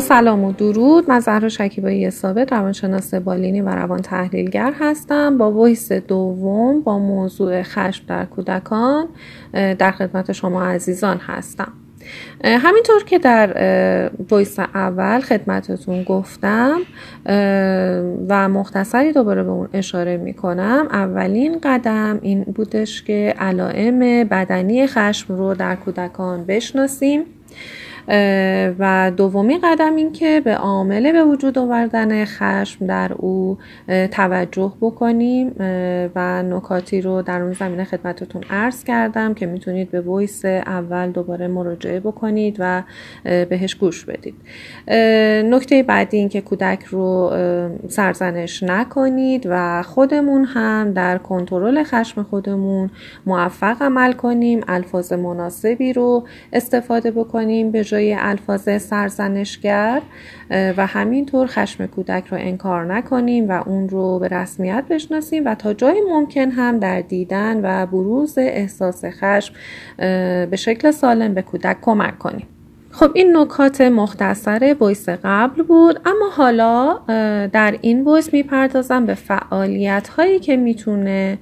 سلام و درود. من زهرا شکیبایی ثابت روانشناس بالینی و روان تحلیلگر هستم. با ویس دوم با موضوع خشم در کودکان در خدمت شما عزیزان هستم. همینطور که در ویس اول خدمتتون گفتم و مختصری دوباره به اون اشاره می‌کنم اولین قدم این بودش که علائم بدنی خشم رو در کودکان بشناسیم. و دومی قدم این که به عامل به وجود آوردن خشم در او توجه بکنیم و نکاتی رو در اون زمینه خدمتتون عرض کردم که می‌تونید به ویس اول دوباره مراجعه بکنید و بهش گوش بدید. نکته بعدی این که کودک رو سرزنش نکنید و خودمون هم در کنترل خشم خودمون موفق عمل کنیم الفاظ مناسبی رو استفاده بکنیم به جای الفاظ سرزنشگر و همینطور خشم کودک رو انکار نکنیم و اون رو به رسمیت بشناسیم و تا جای ممکن هم در دیدن و بروز احساس خشم به شکل سالم به کودک کمک کنیم. خب این نکات مختصر ویس قبل بود اما حالا در این ویس می‌پردازم به فعالیت هایی که می‌تونه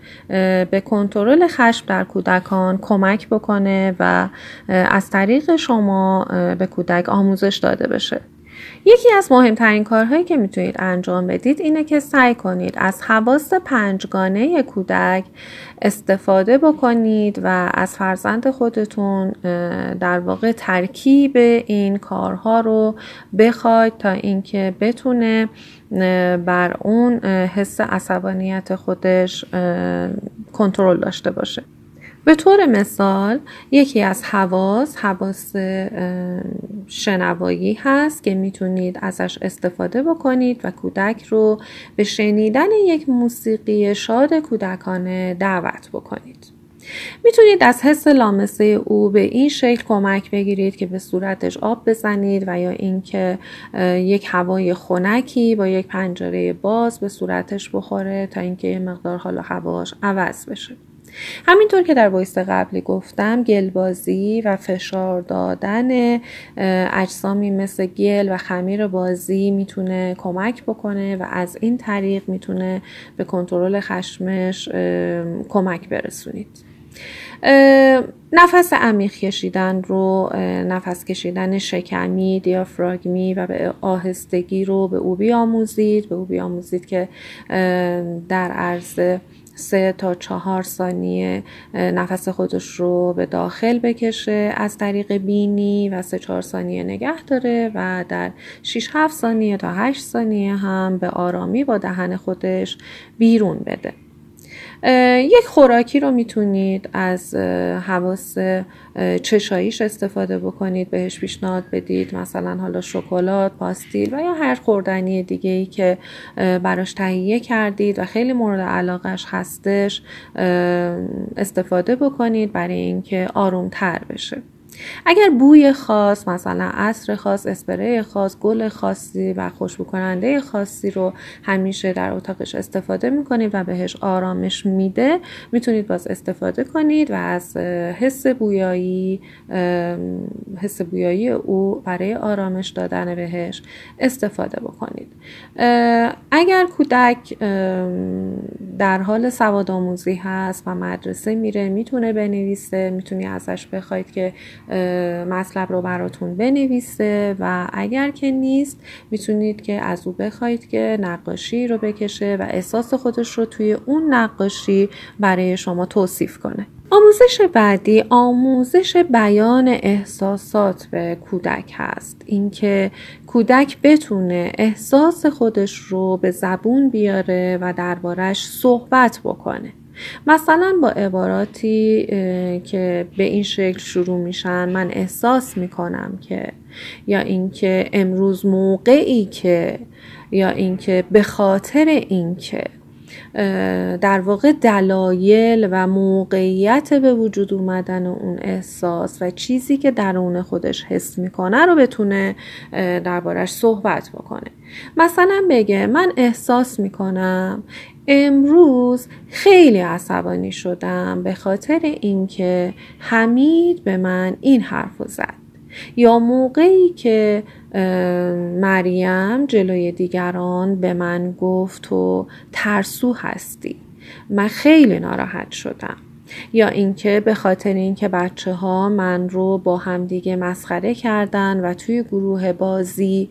به کنترل خشم در کودکان کمک بکنه و از طریق شما به کودک آموزش داده بشه. یکی از مهمترین کارهایی که می‌تونید انجام بدید اینه که سعی کنید از حواس پنجگانه کودک استفاده بکنید و از فرزند خودتون در واقع ترکیب این کارها رو بخواید تا اینکه بتونه بر اون حس عصبانیت خودش کنترل داشته باشه. به طور مثال یکی از حواس حواس شنوایی هست که می‌تونید ازش استفاده بکنید و کودک رو به شنیدن یک موسیقی شاد کودکانه دعوت بکنید. می‌تونید از حس لامسه او به این شکل کمک بگیرید که به صورتش آب بزنید و یا اینکه یک هوای خنکی با یک پنجره باز به صورتش بخوره تا اینکه یه مقدار حالا هواش عوض بشه. همینطور که در وایس قبلی گفتم گلبازی و فشار دادن اجسامی مثل گل و خمیر بازی می‌تونه کمک بکنه و از این طریق می‌تونه به کنترل خشمش کمک برسونید. نفس عمیق کشیدن رو نفس کشیدن شکمی دیافراگمی و به آهستگی رو به او بیاموزید به او بیاموزید که در عرض سه تا چهار ثانیه نفس خودش رو به داخل بکشه از طریق بینی و سه چهار ثانیه نگه داره و در 6 7 ثانیه تا 8 ثانیه هم به آرامی با دهن خودش بیرون بده. یک خوراکی رو می‌تونید از حواس چشاییش استفاده بکنید بهش پیشنهاد بدید مثلا حالا شکلات پاستیل و یا هر خوردنی دیگه ای که براش تهیه کردید و خیلی مورد علاقش هستش استفاده بکنید برای اینکه آروم تر بشه. اگر بوی خاص مثلا عصر خاص اسپری خاص گل خاصی و خوشبو کننده خاصی رو همیشه در اتاقش استفاده می‌کنید و بهش آرامش میده می‌تونید باز استفاده کنید و از حس بویایی حس بویایی او برای آرامش دادن بهش استفاده بکنید. اگر کودک در حال سواد آموزی هست و مدرسه میره می‌تونه بنویسه می‌تونی ازش بخواید که مطلب رو براتون بنویسه و اگر که نیست می‌تونید که از او بخواید که نقاشی رو بکشه و احساس خودش رو توی اون نقاشی برای شما توصیف کنه. آموزش بعدی آموزش بیان احساسات به کودک هست. اینکه کودک بتونه احساس خودش رو به زبون بیاره و دربارش صحبت بکنه. مثلا با عباراتی که به این شکل شروع میشن من احساس می‌کنم که یا اینکه امروز موقعی که یا اینکه به خاطر اینکه در واقع دلایل و موقعیت به وجود اومدن اون احساس و چیزی که درون خودش حس می‌کنه رو بتونه دربارش صحبت بکنه. مثلا بگه من احساس می‌کنم امروز خیلی عصبانی شدم به خاطر اینکه حمید به من این حرف زد. یا موقعی که مریم جلوی دیگران به من گفت تو ترسو هستی. من خیلی ناراحت شدم. یا اینکه به خاطر اینکه بچه ها من رو با همدیگه مسخره کردن و توی گروه بازی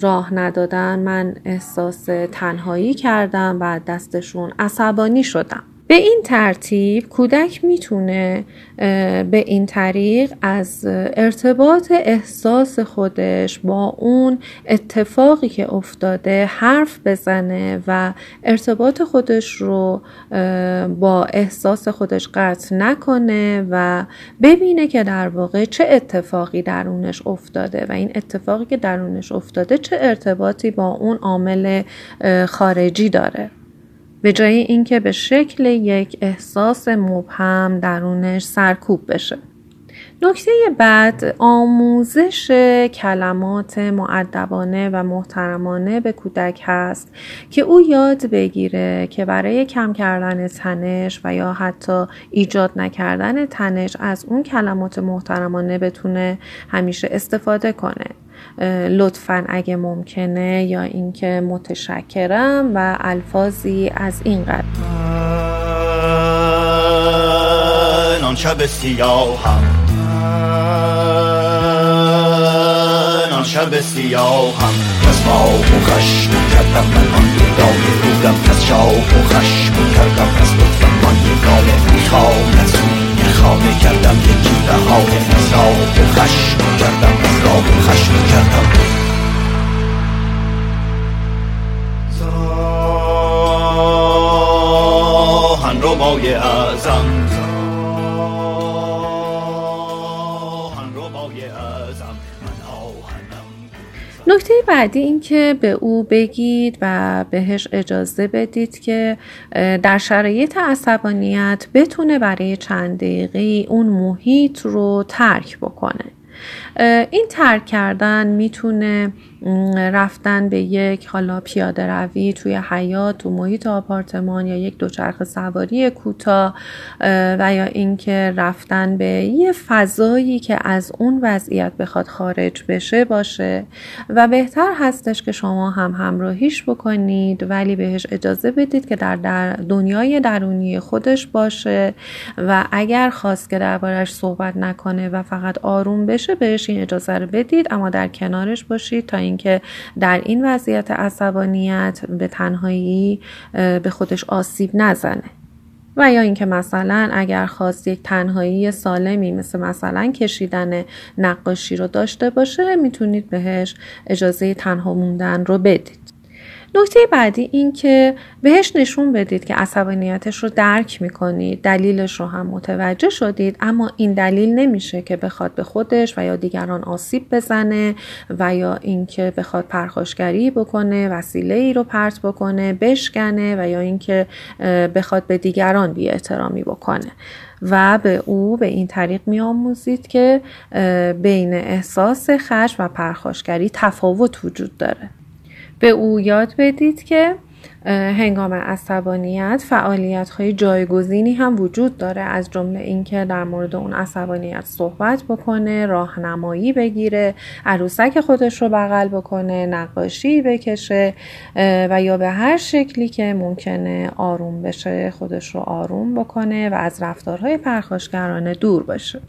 راه ندادن من احساس تنهایی کردم و دستشون عصبانی شدم. به این ترتیب کودک می‌تونه به این طریق از ارتباط احساس خودش با اون اتفاقی که افتاده حرف بزنه و ارتباط خودش رو با احساس خودش قطع نکنه و ببینه که در واقع چه اتفاقی درونش افتاده و این اتفاقی که درونش افتاده چه ارتباطی با اون عامل خارجی داره. به جای اینکه به شکل یک احساس مبهم درونش سرکوب بشه. نکته بعد آموزش کلمات معدبانه و محترمانه به کودک هست که او یاد بگیره که برای کم کردن تنش و یا حتی ایجاد نکردن تنش از اون کلمات محترمانه بتونه همیشه استفاده کنه. لطفا اگه ممکنه یا اینکه متشکرم و الفاظی از این قبیل آن شب سیاهم. آن شب سیاهم. از ما و خشم کردم من آن دودای رودم. از شاه و خشم کردم. از لطفم آن یکانه می‌خوام. از خانه کردم یکی بهانه از راه خشم کردم از راه خشم کردم. زاهن رو مای ازم نکته بعدی این که به او بگید و بهش اجازه بدید که در شرایط عصبانیت بتونه برای چند دقیقه اون محیط رو ترک بکنه. این ترک کردن می‌تونه رفتن به یک حالا پیاده روی توی حیات تو محیط آپارتمان یا یک دوچرخه سواری کوتاه و یا اینکه رفتن به یه فضایی که از اون وضعیت بخواد خارج بشه باشه. و بهتر هستش که شما هم همراهیش بکنید ولی بهش اجازه بدید که در, در دنیای درونی خودش باشه. و اگر خواست که دربارش صحبت نکنه و فقط آروم بشه بهش این اجازه رو بدید اما در کنارش باشید تا اینکه در این وضعیت عصبانیت به تنهایی به خودش آسیب نزنه. و یا اینکه مثلا اگر خواست یک تنهایی سالمی مثل مثلا کشیدن نقاشی رو داشته باشه می‌تونید بهش اجازه تنها موندن رو بدید. نکته بعدی این که بهش نشون بدید که عصبانیتش رو درک می‌کنید دلیلش رو هم متوجه شدید اما این دلیل نمیشه که بخواد به خودش و یا دیگران آسیب بزنه و یا اینکه بخواد پرخاشگری بکنه وسیله ای رو پرت بکنه بشکنه و یا اینکه بخواد به دیگران بی احترامی بکنه. و به او به این طریق میآموزید که بین احساس خشم و پرخاشگری تفاوت وجود داره. به او یاد بدید که هنگام عصبانیت فعالیت های جایگزینی هم وجود داره. از جمله اینکه در مورد اون عصبانیت صحبت بکنه راهنمایی بگیره عروسک خودش رو بغل بکنه نقاشی بکشه و یا به هر شکلی که ممکنه آروم بشه خودش رو آروم بکنه و از رفتارهای پرخاشگرانه دور باشه.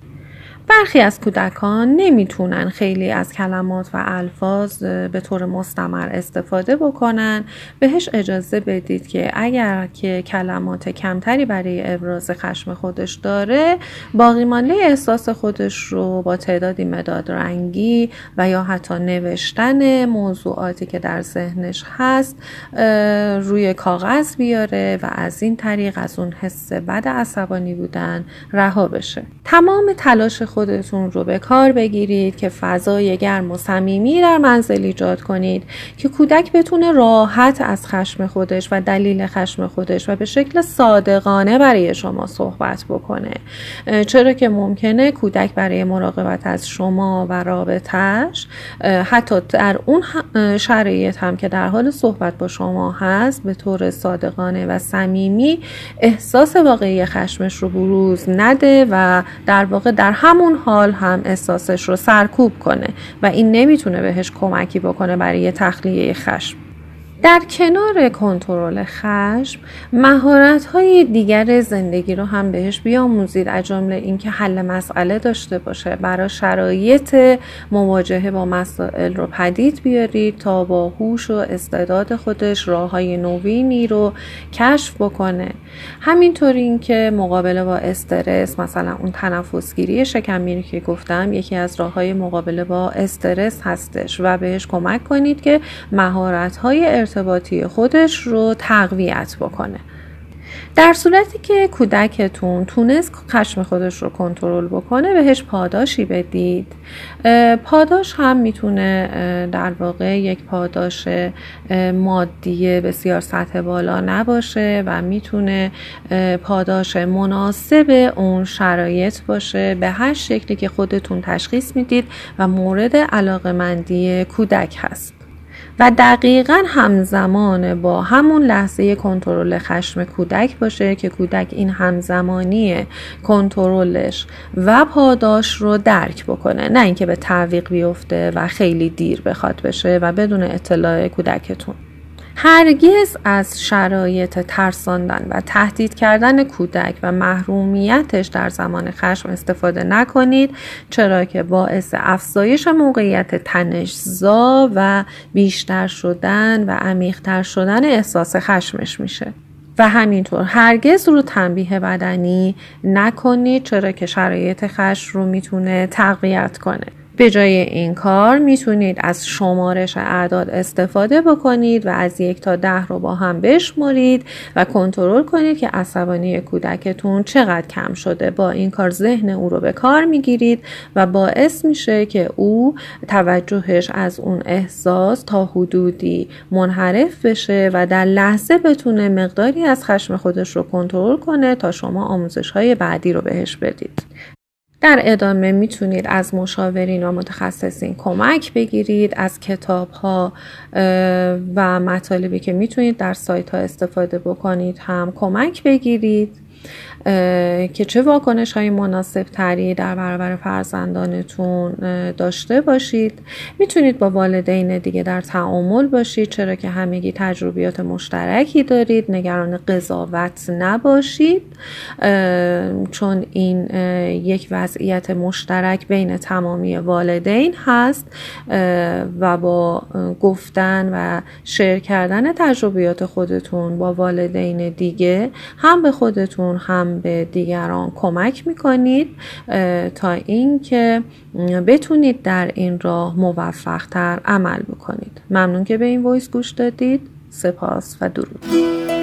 برخی از کودکان نمی‌تونن خیلی از کلمات و الفاظ به طور مستمر استفاده بکنن. بهش اجازه بدید که اگر که کلمات کمتری برای ابراز خشم خودش داره باقی مانده احساس خودش رو با تعدادی مداد رنگی و یا حتی نوشتن موضوعاتی که در ذهنش هست روی کاغذ بیاره و از این طریق از اون حس بد عصبانی بودن رها بشه. تمام تلاش خودتون رو به کار بگیرید که فضای گرم و صمیمی در منزل ایجاد کنید که کودک بتونه راحت از خشم خودش و دلیل خشم خودش و به شکل صادقانه برای شما صحبت بکنه. چرا که ممکنه کودک برای مراقبت از شما و رابطهش حتی در اون شرایط هم که در حال صحبت با شما هست به طور صادقانه و صمیمی احساس واقعی خشمش رو بروز نده و در واقع در همون حال هم احساسش رو سرکوب کنه و این نمی‌تونه بهش کمکی بکنه برای تخلیه خشم. در کنار کنترل خشم مهارت های دیگر زندگی رو هم بهش بیاموزید. از جمله اینکه حل مسئله داشته باشه. برای شرایط مواجهه با مسائل رو پدید بیارید تا با هوش و استعداد خودش راه های نوینی رو کشف بکنه. همینطور اینکه مقابله با استرس مثلا اون تنفسگیری شکمگیری که گفتم یکی از راه های مقابله با استرس هستش و بهش کمک کنید که مهارت های ارتباطی خودش رو تقویت بکنه. در صورتی که کودکتون تونست خشم خودش رو کنترل بکنه بهش پاداشی بدید. پاداش هم می‌تونه در واقع یک پاداش مادی بسیار سطح بالا نباشه و می‌تونه پاداش مناسب اون شرایط باشه. به هر شکلی که خودتون تشخیص می‌دید و مورد علاقه مندی کودک هست. و دقیقا همزمان با همون لحظه کنترل خشم کودک باشه که کودک این همزمانی کنترلش و پاداش رو درک بکنه. نه اینکه به تعویق بیفته و خیلی دیر بخواد بشه و بدون اطلاع کودکتون. هرگز از شرایط ترساندن و تهدید کردن کودک و محرومیتش در زمان خشم استفاده نکنید چرا که باعث افزایش موقعیت تنشزا و بیشتر شدن و عمیقتر شدن احساس خشمش میشه. و همینطور هرگز رو تنبیه بدنی نکنید چرا که شرایط خشم رو می‌تونه تقویت کنه. به جای این کار می‌تونید از شمارش اعداد استفاده بکنید و از یک تا ده رو با هم بشمرید و کنترل کنید که عصبانی کودکتون چقدر کم شده. با این کار ذهن او رو به کار می‌گیرید و باعث میشه که او توجهش از اون احساس تا حدودی منحرف بشه و در لحظه بتونه مقداری از خشم خودش رو کنترل کنه تا شما آموزش های بعدی رو بهش بدید. در ادامه می‌تونید از مشاورین و متخصصین کمک بگیرید از کتاب ها و مطالبی که می‌تونید در سایت ها استفاده بکنید هم کمک بگیرید. که چه واکنش های مناسب تری در برابر فرزندانتون داشته باشید. می‌تونید با والدین دیگه در تعامل باشید چرا که همگی تجربیات مشترکی دارید نگران قضاوت نباشید. چون این یک وضعیت مشترک بین تمامی والدین هست و با گفتن و شیر کردن تجربیات خودتون با والدین دیگه هم به خودتون هم به دیگران کمک می‌کنید تا اینکه بتونید در این راه موفقتر عمل بکنید. ممنون که به این وایس گوش دادید. سپاس و درود.